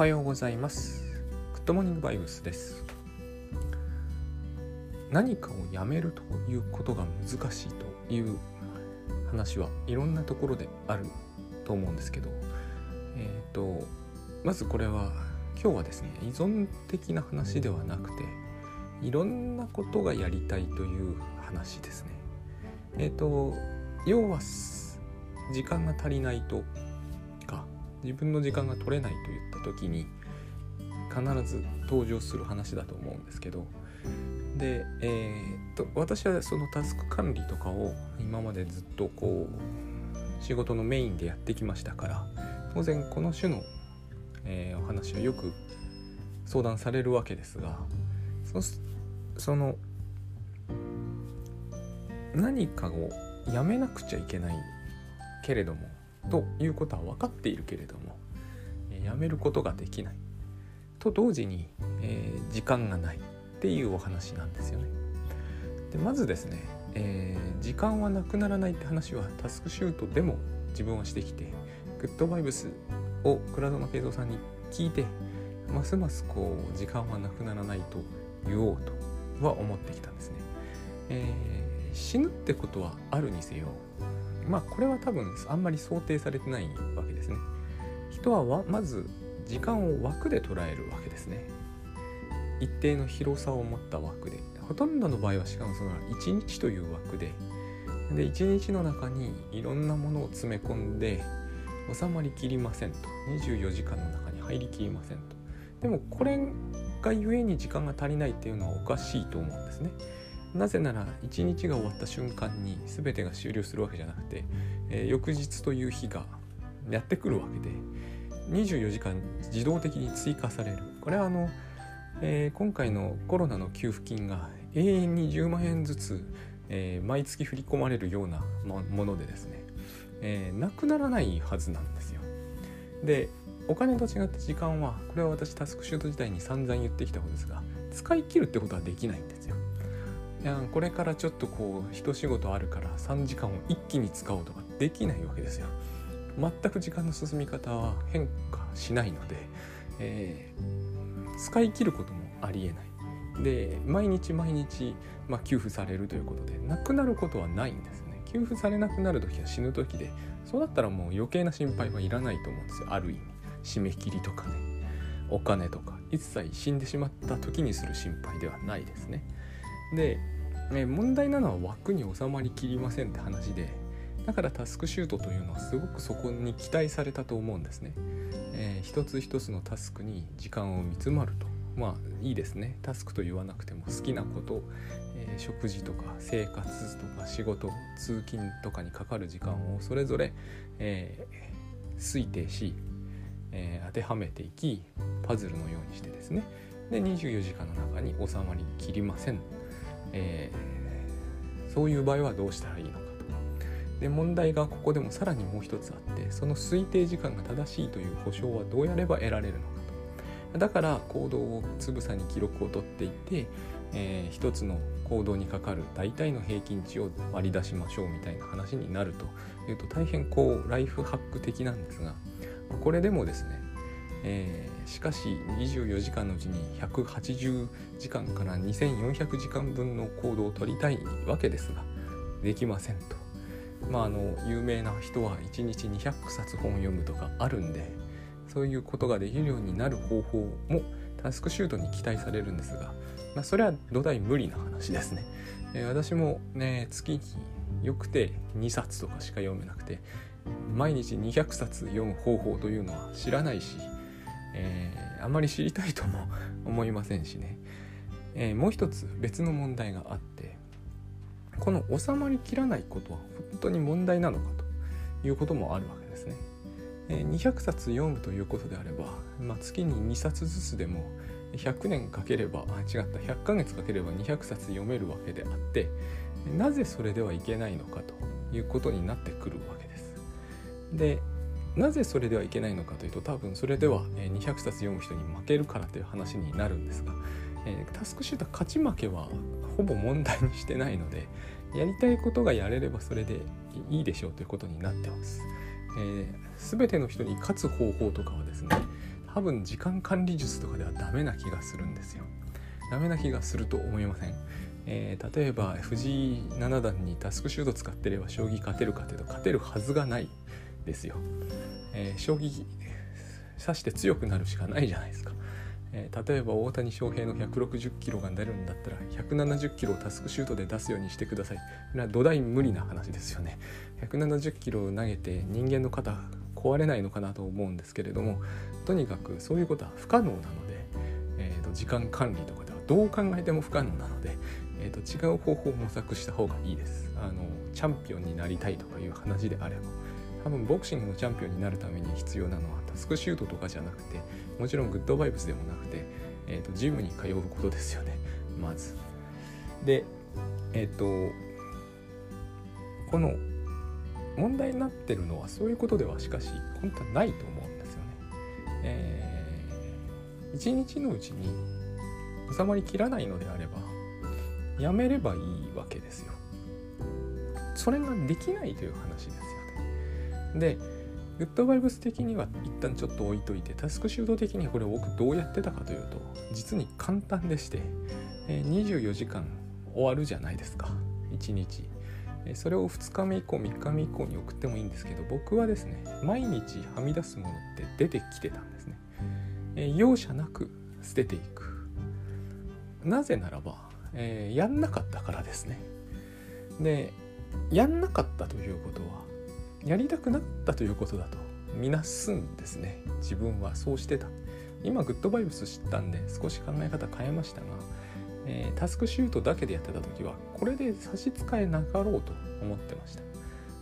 はようございます。グッドモーニングバイブスです。何かをやめるということが難しいという話はいろんなところであると思うんですけどえっ、ー、とまずこれは今日はですね依存的な話ではなくていろんなことがやりたいという話ですね。えっ、ー、と要は時間が足りないと自分の時間が取れないといった時に必ず登場する話だと思うんですけどで、えー、っと私はそのタスク管理とかを今までずっとこう仕事のメインでやってきましたから当然この種の、えー、お話はよく相談されるわけですがそその何かをやめなくちゃいけないけれどもということは分かっているけれどもやめることができないと同時に、えー、時間がないっていうお話なんですよね。でまずですね、えー、時間はなくならないって話はタスクシュートでも自分はしてきてグッドバイブスを倉園慶三さんに聞いてますますこう時間はなくならないと言おうとは思ってきたんですね。えー、死ぬってことはあるにせよまあこれは多分あんまり想定されてないわけですね。人はまず時間を枠で捉えるわけですね。一定の広さを持った枠でほとんどの場合はしかもその1日という枠でで1日の中にいろんなものを詰め込んで収まりきりませんと24時間の中に入りきりませんとでもこれがゆえに時間が足りないっていうのはおかしいと思うんですね。なぜなら一日が終わった瞬間に全てが終了するわけじゃなくて、えー、翌日という日がやってくるわけで24時間自動的に追加されるこれはあの、えー、今回のコロナの給付金が永遠に10万円ずつ、えー、毎月振り込まれるようなものでですね、えなくならないはずなんですよ。でお金と違って時間はこれは私タスクシュート時代に散々言ってきたことですが使い切るってことはできないんですよ。これからちょっとこう一仕事あるから3時間を一気に使おうとかできないわけですよ。全く時間の進み方は変化しないので、えー、使い切ることもありえない。で毎日毎日、まあ、給付されるということでなくなることはないんですね。給付されなくなる時は死ぬ時でそうだったらもう余計な心配はいらないと思うんですよある意味締め切りとかねお金とか一切死んでしまった時にする心配ではないですね。で、ね、問題なのは枠に収まりきりませんって話でだからタスクシュートというのはすごくそこに期待されたと思うんですね。えー、一つ一つのタスクに時間を見つまると。まあいいですね。タスクと言わなくても好きなこと、えー、食事とか生活とか仕事通勤とかにかかる時間をそれぞれ、えー、推定し、え当てはめていきパズルのようにしてですね。で24時間の中に収まりきりません。えー、そういう場合はどうしたらいいのかと。で問題がここでもさらにもう一つあってその推定時間が正しいという保証はどうやれば得られるのかと。だから行動をつぶさに記録を取っていて、えー、一つの行動にかかる大体の平均値を割り出しましょうみたいな話になるというと大変こうライフハック的なんですがこれでもですね、えしかし24時間のうちに180時間から2400時間分の行動を取りたいわけですができませんと。まああの有名な人は1日200冊本を読むとかあるんでそういうことができるようになる方法もタスクシュートに期待されるんですが、まあ、それは土台無理な話ですね。えー、私もね月によくて2冊とかしか読めなくて毎日200冊読む方法というのは知らないしえー、あまり知りたいとも思いませんしね、えー、もう一つ別の問題があってこの収まりきらないことは本当に問題なのかということもあるわけですね。えー、200冊読むということであれば、まあ、月に2冊ずつでも100年かければあ違った100ヶ月かければ200冊読めるわけであってなぜそれではいけないのかということになってくるわけです。でなぜそれではいけないのかというと多分それでは200冊読む人に負けるからという話になるんですが、えー、タスクシューター勝ち負けはほぼ問題にしてないのでやりたいことがやれればそれでいいでしょうということになってます。えー、全ての人に勝つ方法とかはですね多分時間管理術とかではダメな気がするんですよ。ダメな気がすると思いません、えー、例えば藤井七段にタスクシュート使ってれば将棋勝てるかというと勝てるはずがない。ですよ、えー、将棋指して強くなるしかないじゃないですかえー、例えば大谷翔平の160キロが出るんだったら170キロをタスクシュートで出すようにしてください。これは土台無理な話ですよね。170キロ投げて人間の肩壊れないのかなと思うんですけれどもとにかくそういうことは不可能なので、えーと、時間管理とかではどう考えても不可能なので、えーと、違う方法を模索した方がいいです。あのチャンピオンになりたいとかいう話であれば多分ボクシングのチャンピオンになるために必要なのはタスクシュートとかじゃなくてもちろんグッドバイブスでもなくて、えーと、ジムに通うことですよねまず。でえっ、ー、とこの問題になってるのはそういうことではしかし本当はないと思うんですよね。えー、一日のうちに収まりきらないのであればやめればいいわけですよ。それができないという話ですよ。でグッドバイブス的には一旦ちょっと置いといてタスクシュート的にはこれ僕どうやってたかというと実に簡単でして、24時間終わるじゃないですか。1日。それを2日目以降3日目以降に送ってもいいんですけど僕はですね毎日はみ出すものって出てきてたんですね、容赦なく捨てていく。なぜならば、えー、やんなかったからですね。でやんなかったということはやりたくなったということだとみなすんですね。自分はそうしてた。今グッドバイブス知ったんで少し考え方変えましたが、えー、タスクシュートだけでやってた時はこれで差し支えなかろうと思ってました、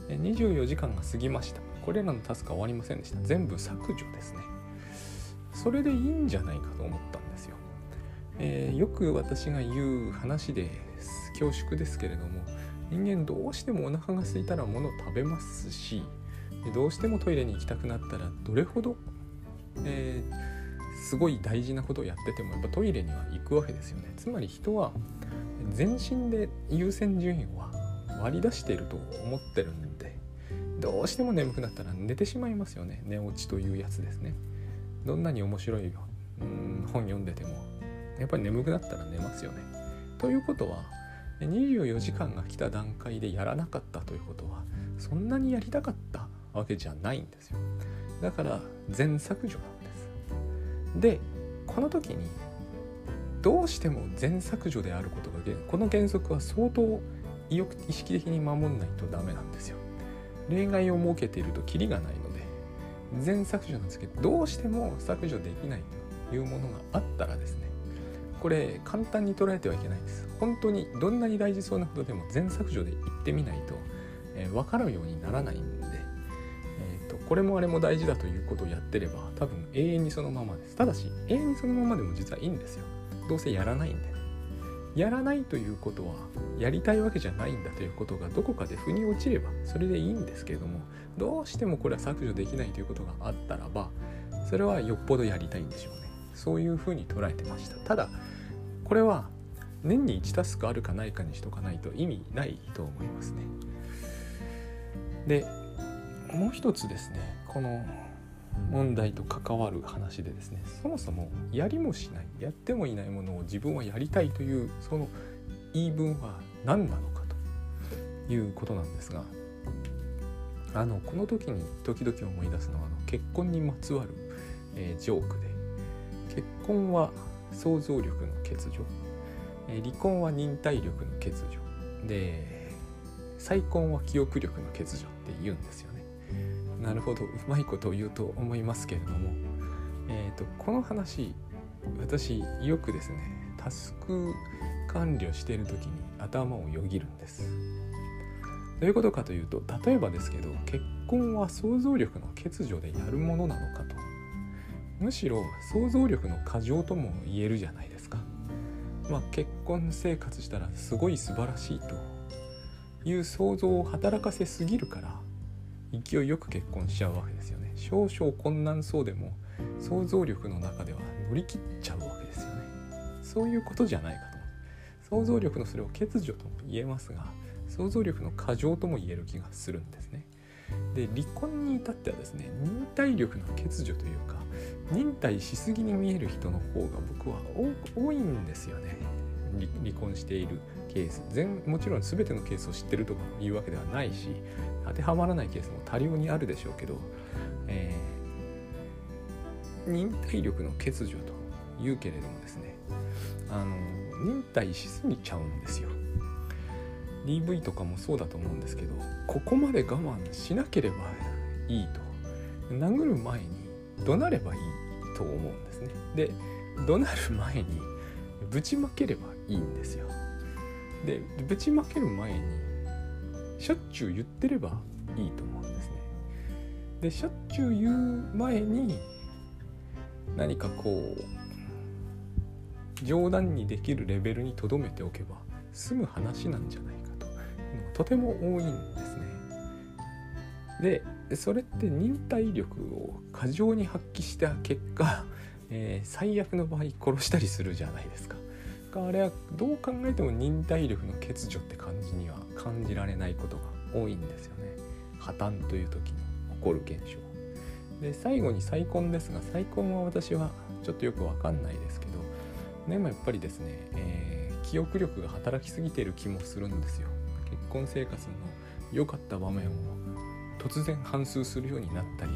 24時間が過ぎました。これらのタスクは終わりませんでした。全部削除ですね。それでいいんじゃないかと思ったんですよ、えー、よく私が言う話で恐縮ですけれども人間どうしてもお腹が空いたら物を食べますしどうしてもトイレに行きたくなったらどれほど、えー、すごい大事なことをやっててもやっぱトイレには行くわけですよね。つまり人は全身で優先順位は割り出していると思ってるんでどうしても眠くなったら寝てしまいますよね。寝落ちというやつですね。どんなに面白い本読んでてもやっぱり眠くなったら寝ますよね。ということは24時間が来た段階でやらなかったということはそんなにやりたかったわけじゃないんですよ。だから全削除なんです。でこの時にどうしても全削除であることがこの原則は相当意欲意識的に守んないとダメなんですよ。例外を設けているとキリがないので全削除なんですけどどうしても削除できないというものがあったらですねこれ簡単に捉えてはいけないです。本当にどんなに大事そうなことでも全削除で言ってみないと、えー、分かるようにならないんで、えーと、これもあれも大事だということをやってれば多分永遠にそのままです。ただし永遠にそのままでも実はいいんですよ。どうせやらないんで。ねやらないということはやりたいわけじゃないんだということがどこかで腑に落ちればそれでいいんですけれどもどうしてもこれは削除できないということがあったらばそれはよっぽどやりたいんでしょうね。そういうふうに捉えてました。ただこれは年に1タスクあるかないかにしとかないと意味ないと思いますね。でもう一つですねこの問題と関わる話でですねそもそもやりもしないやってもいないものを自分はやりたいというその言い分は何なのかということなんですがあのこの時に時々思い出すのはあの結婚にまつわる、えー、ジョークで婚は想像力の欠如、え離婚は忍耐力の欠如。で再婚は記憶力の欠如って言うんですよね。なるほど。うまいことを言うと思いますけれども、えーと、この話私よくですねタスク管理をしている時に頭をよぎるんです。どういうことかというと例えばですけど結婚は想像力の欠如でやるものなのかと。むしろ想像力の過剰とも言えるじゃないですか。まあ、結婚生活したらすごい素晴らしいという想像を働かせすぎるから勢いよく結婚しちゃうわけですよね。少々困難そうでも想像力の中では乗り切っちゃうわけですよね。そういうことじゃないかと想像力のそれを欠如とも言えますが想像力の過剰とも言える気がするんですね。で離婚に至ってはですね忍耐力の欠如というか忍耐しすぎに見える人の方が僕は多いんですよね。離婚しているケース。全もちろん全てのケースを知ってるとかいうわけではないし当てはまらないケースも多量にあるでしょうけど、えー、忍耐力の欠如というけれどもですねあの忍耐しすぎちゃうんですよ。DV とかもそうだと思うんですけどここまで我慢しなければいいと。殴る前に怒鳴ればいい。と思うんですね。で怒鳴る前にぶちまければいいんですよ。でぶちまける前にしょっちゅう言ってればいいと思うんですね。でしょっちゅう言う前に何かこう冗談にできるレベルにとどめておけば済む話なんじゃないかと。とても多いんですね。ででそれって忍耐力を過剰に発揮した結果、えー、最悪の場合殺したりするじゃないですか。あれはどう考えても忍耐力の欠如って感じには感じられないことが多いんですよね。破綻という時に起こる現象。で最後に再婚ですが再婚は私はちょっとよくわかんないですけどでもやっぱりですね、えー、記憶力が働きすぎている気もするんですよ。結婚生活の良かった場面を突然反数するようになったり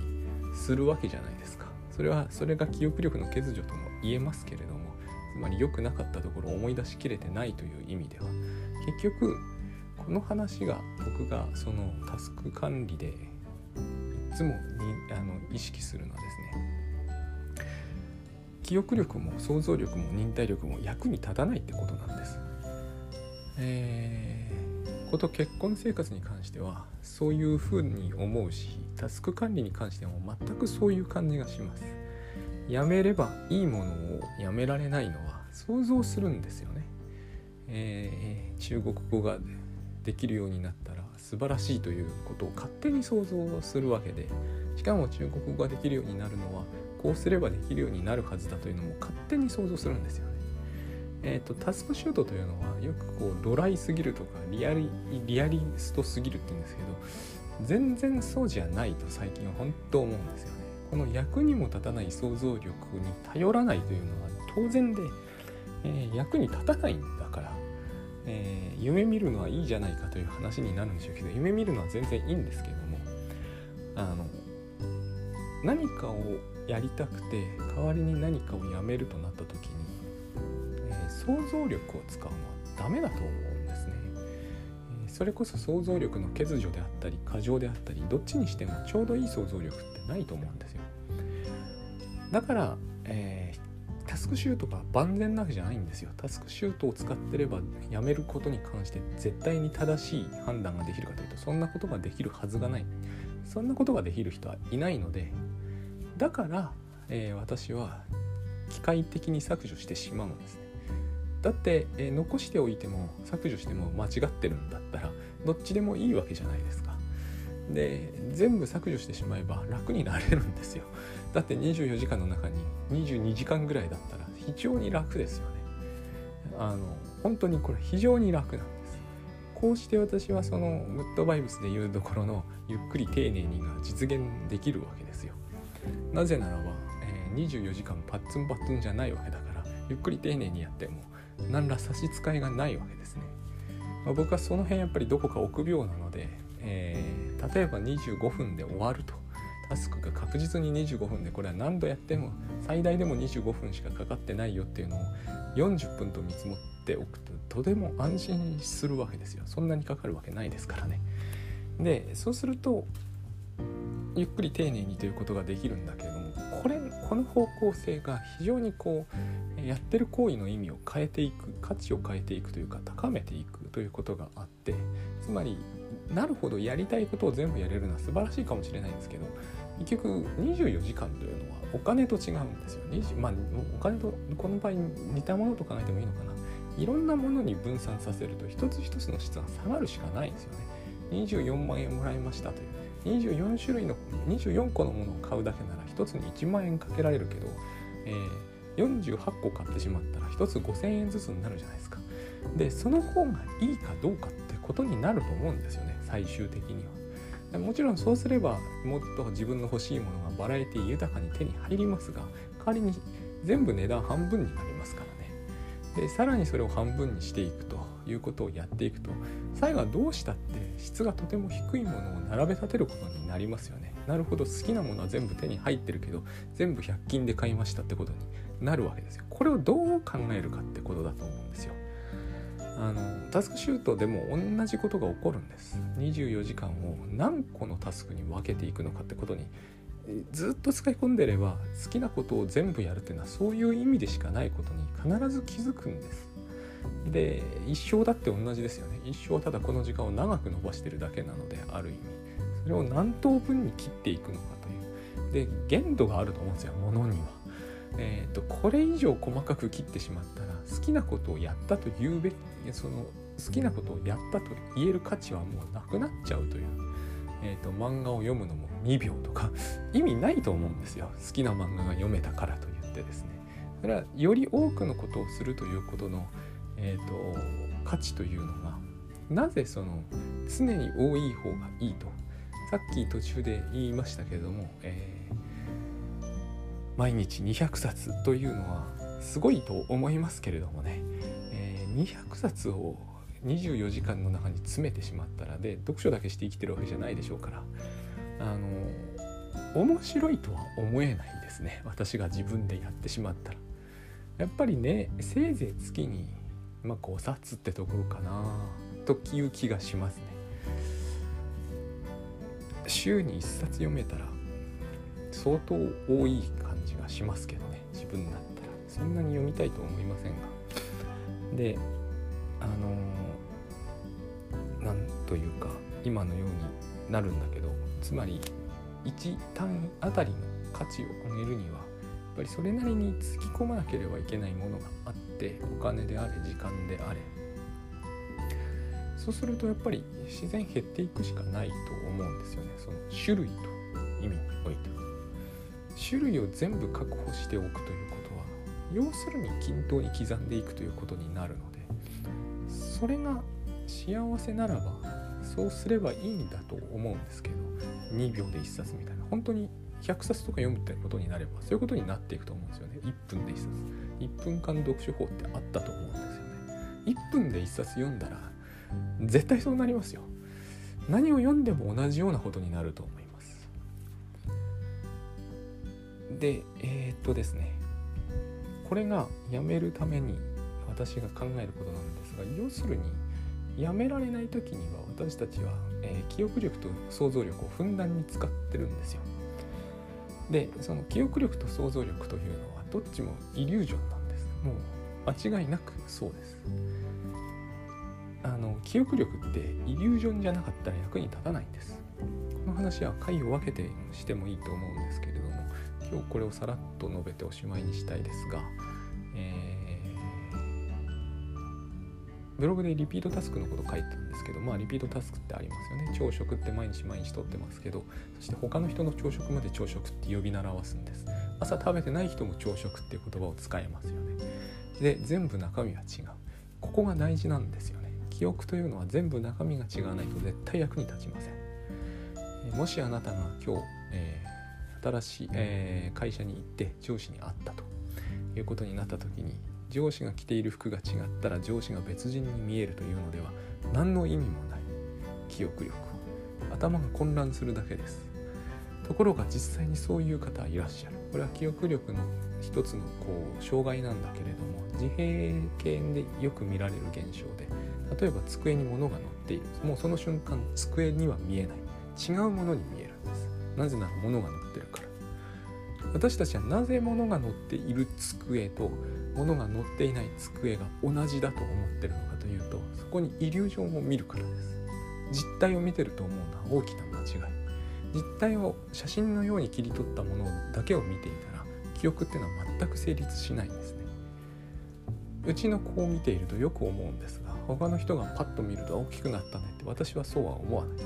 するわけじゃないですかそれはそれが記憶力の欠如とも言えますけれどもつまり良くなかったところを思い出しきれてないという意味では結局この話が僕がそのタスク管理でいつもにあの意識するのはですね記憶力も想像力も忍耐力も役に立たないってことなんです。えー、こと結婚生活に関してはそういうふうに思うしタスク管理に関しても全くそういう感じがします。やめればいいものをやめられないのは想像するんですよね。えー、中国語ができるようになったら素晴らしいということを勝手に想像するわけでしかも中国語ができるようになるのはこうすればできるようになるはずだというのも勝手に想像するんですよね。えーと、タスクシュートというのはよくこうドライすぎるとかリアリリアリストすぎるって言うんですけど全然そうじゃないと最近は本当思うんですよね。この役にも立たない想像力に頼らないというのは当然で、えー、役に立たないんだから、えー、夢見るのはいいじゃないかという話になるんでしょうけど夢見るのは全然いいんですけどもあの何かをやりたくて代わりに何かをやめるとなった時に、想像力を使うのはダメだと思うんですね。それこそ想像力の欠如であったり過剰であったりどっちにしてもちょうどいい想像力ってないと思うんですよ。だから、えー、タスクシュートが万全なわけじゃないんですよ。タスクシュートを使ってればやめることに関して絶対に正しい判断ができるかというとそんなことができるはずがない。そんなことができる人はいないのでだから、えー、私は機械的に削除してしまうんですね。だって、えー、残しておいても削除しても間違ってるんだったらどっちでもいいわけじゃないですか。で全部削除してしまえば楽になれるんですよ。だって24時間の中に22時間ぐらいだったら非常に楽ですよね。あの本当にこれ非常に楽なんです。こうして私はそのグッドバイブスでいうところのゆっくり丁寧にが実現できるわけですよ。なぜならば、えー、24時間パッツンパッツンじゃないわけだからゆっくり丁寧にやっても何ら差し支えがないわけですね、まあ、僕はその辺やっぱりどこか臆病なので、えー、例えば25分で終わると。タスクが確実に25分でこれは何度やっても最大でも25分しかかかってないよっていうのを40分と見積もっておくととても安心するわけですよ。そんなにかかるわけないですからね。でそうするとゆっくり丁寧にということができるんだけこれこの方向性が非常にこうやってる行為の意味を変えていく価値を変えていくというか高めていくということがあってつまりなるほどやりたいことを全部やれるのは素晴らしいかもしれないんですけど結局24時間というのはお金と違うんですよ。20まあ、お金とこの場合似たものと考えてもいいのかな。いろんなものに分散させると一つ一つの質が下がるしかないんですよね。24万円もらいましたという24種類の24個のものを買うだけなら1つに1万円かけられるけど、えー、48個買ってしまったら1つ5000円ずつになるじゃないですか。でその方がいいかどうかってことになると思うんですよね最終的には。もちろんそうすればもっと自分の欲しいものがバラエティ豊かに手に入りますが代わりに全部値段半分になりますからでさらにそれを半分にしていくということをやっていくと最後はどうしたって質がとても低いものを並べ立てることになりますよね。なるほど好きなものは全部手に入ってるけど全部100均で買いましたってことになるわけですよ。これをどう考えるかってことだと思うんですよ。あのタスクシュートでも同じことが起こるんです。24時間を何個のタスクに分けていくのかってことにずっと使い込んでれば好きなことを全部やるっていうのはそういう意味でしかないことに必ず気づくんです。で一生だって同じですよね。一生はただこの時間を長く伸ばしてるだけなのである意味。それを何等分に切っていくのかという。で限度があると思うんですよものには。えーと、これ以上細かく切ってしまったら好きなことをやったと言うべきその好きなことをやったと言える価値はもうなくなっちゃうという、えーと、漫画を読むのも2秒とか 意味ないと思うんですよ。好きな漫画が読めたからと言ってですね。それはより多くのことをするということの、えーと価値というのがなぜその常に多い方がいいとさっき途中で言いましたけれども、えー毎日200冊というのはすごいと思いますけれどもね、えー、200冊を24時間の中に詰めてしまったらで読書だけして生きてるわけじゃないでしょうから。あの面白いとは思えないですね。私が自分でやってしまったら。やっぱりねせいぜい月に、まあ、5冊ってところかなという気がしますね。週に1冊読めたら相当多い感じがしますけどね。自分だったら。そんなに読みたいと思いませんが。であのー、というか今のようになるんだけどつまり1単位あたりの価値を上げるにはやっぱりそれなりにつぎ込まなければいけないものがあってお金であれ時間であれそうするとやっぱり自然減っていくしかないと思うんですよねその種類と意味において。種類を全部確保しておくということは要するに均等に刻んでいくということになるのでそれが幸せならばそうすればいいんだと思うんですけど2秒で1冊みたいな。本当に100冊とか読むってことになればそういうことになっていくと思うんですよね。1分で1冊。1分間読書法ってあったと思うんですよね。1分で1冊読んだら絶対そうなりますよ。何を読んでも同じようなことになると思います。でえー、っとですね。これがやめるために私が考えることなんですが要するにやめられない時には私たちは、えー、記憶力と想像力をふんだんに使ってるんですよ。でその記憶力と想像力というのはどっちもイリュージョンなんです。もう間違いなくそうです。あの記憶力ってイリュージョンじゃなかったら役に立たないんです。この話は回を分けてしてもいいと思うんですけれども今日これをさらっと述べておしまいにしたいですが、えー、ブログでリピートタスクのこと書いてたんですけどまあリピートタスクってありますよね。朝食って毎日毎日とってますけどそして他の人の朝食まで朝食って呼び習わすんです。朝食べてない人も朝食っていう言葉を使えますよね。で全部中身は違う。ここが大事なんですよね。記憶というのは全部中身が違わないと絶対役に立ちません。もしあなたが今日、えー新しい、えー、会社に行って上司に会ったということになった時に上司が着ている服が違ったら上司が別人に見えるというのでは何の意味もない記憶力頭が混乱するだけです。ところが実際にそういう方はいらっしゃる。これは記憶力の一つのこう障害なんだけれども自閉系でよく見られる現象で例えば机に物が乗っている。もうその瞬間机には見えない。違うものに見えるんです。なぜなら物が乗ってるから私たちはなぜ物が乗っている机と物が乗っていない机が同じだと思ってるのかというとそこにイリュージョンを見るからです。実体を見てると思うのは大きな間違い。実体を写真のように切り取ったものだけを見ていたら記憶っていうのは全く成立しないんですね。うちの子を見ているとよく思うんですが他の人がパッと見ると大きくなったねって私はそうは思わない。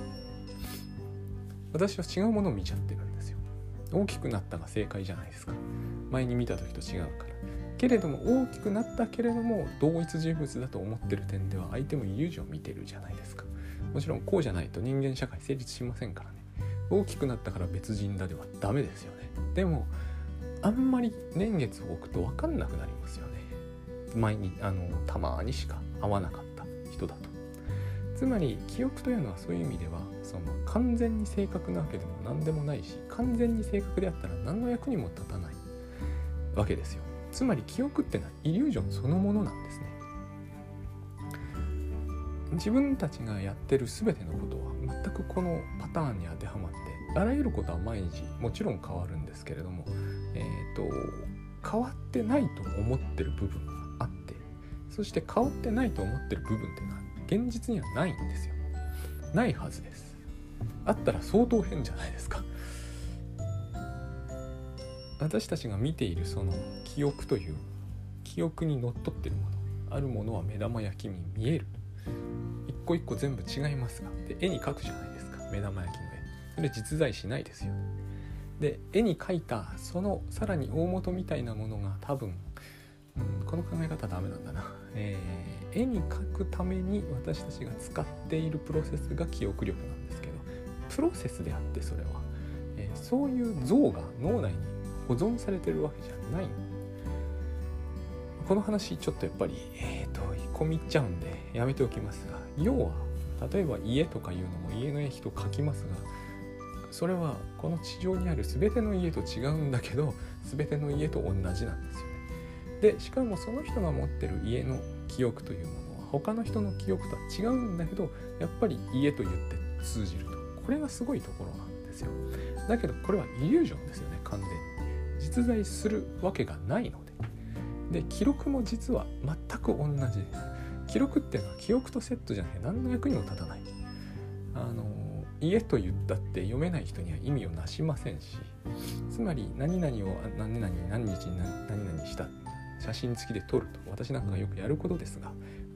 私は違うものを見ちゃってるん大きくなったが正解じゃないですか。前に見た時と違うから。けれども大きくなったけれども同一人物だと思ってる点では相手もイリュージョンを見てるじゃないですか。もちろんこうじゃないと人間社会成立しませんからね。大きくなったから別人だではダメですよね。でもあんまり年月を置くと分かんなくなりますよね。前にあのたまにしか会わなかった人だと。つまり記憶というのはそういう意味ではその完全に正確なわけでも何でもないし完全に正確であったら何の役にも立たないわけですよ。つまり記憶ってのはイリュージョンそのものなんですね。自分たちがやってる全てのことは全くこのパターンに当てはまってあらゆることは毎日もちろん変わるんですけれども、えー、と変わってないと思ってる部分があってそして変わってないと思ってる部分っていうのは現実にはないんですよ。ないはずです。あったら相当変じゃないですか。私たちが見ているその記憶という記憶にのっとってるものあるものは目玉焼きに見える。一個一個全部違いますが。で絵に描くじゃないですか。目玉焼きの絵。それ実在しないですよ。で絵に描いたそのさらに大元みたいなものが多分、この考え方ダメなんだな、えー、絵に描くために私たちが使っているプロセスが記憶力なんですけどプロセスであってそれは、えー、そういう像が脳内に保存されてるわけじゃないこの話ちょっとやっぱりえっ、ー、と込みっちゃうんでやめておきますが要は例えば家とかいうのも家の駅と書きますがそれはこの地上にある全ての家と違うんだけど全ての家と同じなんですよ。でしかもその人が持ってる家の記憶というものは他の人の記憶とは違うんだけどやっぱり家と言って通じるとこれがすごいところなんですよ。だけどこれはイリュージョンですよね完全に。実在するわけがないので。で記録も実は全く同じです。記録っていうのは記憶とセットじゃなくて何の役にも立たない。あの家と言ったって読めない人には意味をなしませんしつまり何々を何々何日に何々した写真付きで撮ると。私なんかがよくやることですが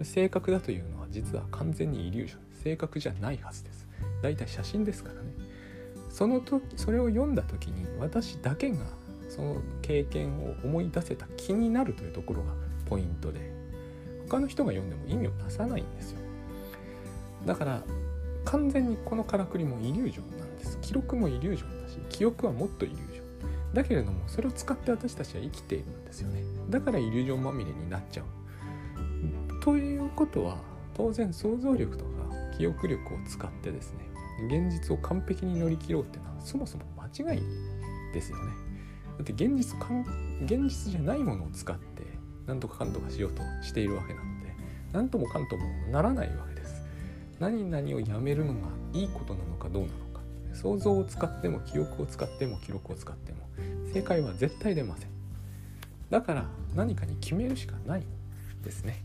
正確だというのは実は完全にイリュージョン。正確じゃないはずです。だいたい写真ですからね。その時それを読んだ時に私だけがその経験を思い出せた気になるというところがポイントで他の人が読んでも意味をなさないんですよ。だから完全にこのからくりもイリュージョンなんです。記録もイリュージョンだし記憶はもっとイリュージョン。だけれどもそれを使って私たちは生きているんですよね。だからイリュージョンまみれになっちゃう。ということは当然想像力とか記憶力を使ってですね現実を完璧に乗り切ろうっていうのはそもそも間違いですよね。だって現実かん現実じゃないものを使って何とかかんとかしようとしているわけなので何ともかんともならないわけです。何々をやめるのがいいことなのかどうなのか。想像を使っても記憶を使っても記録を使っても正解は絶対出ません。だから何かに決めるしかないですね。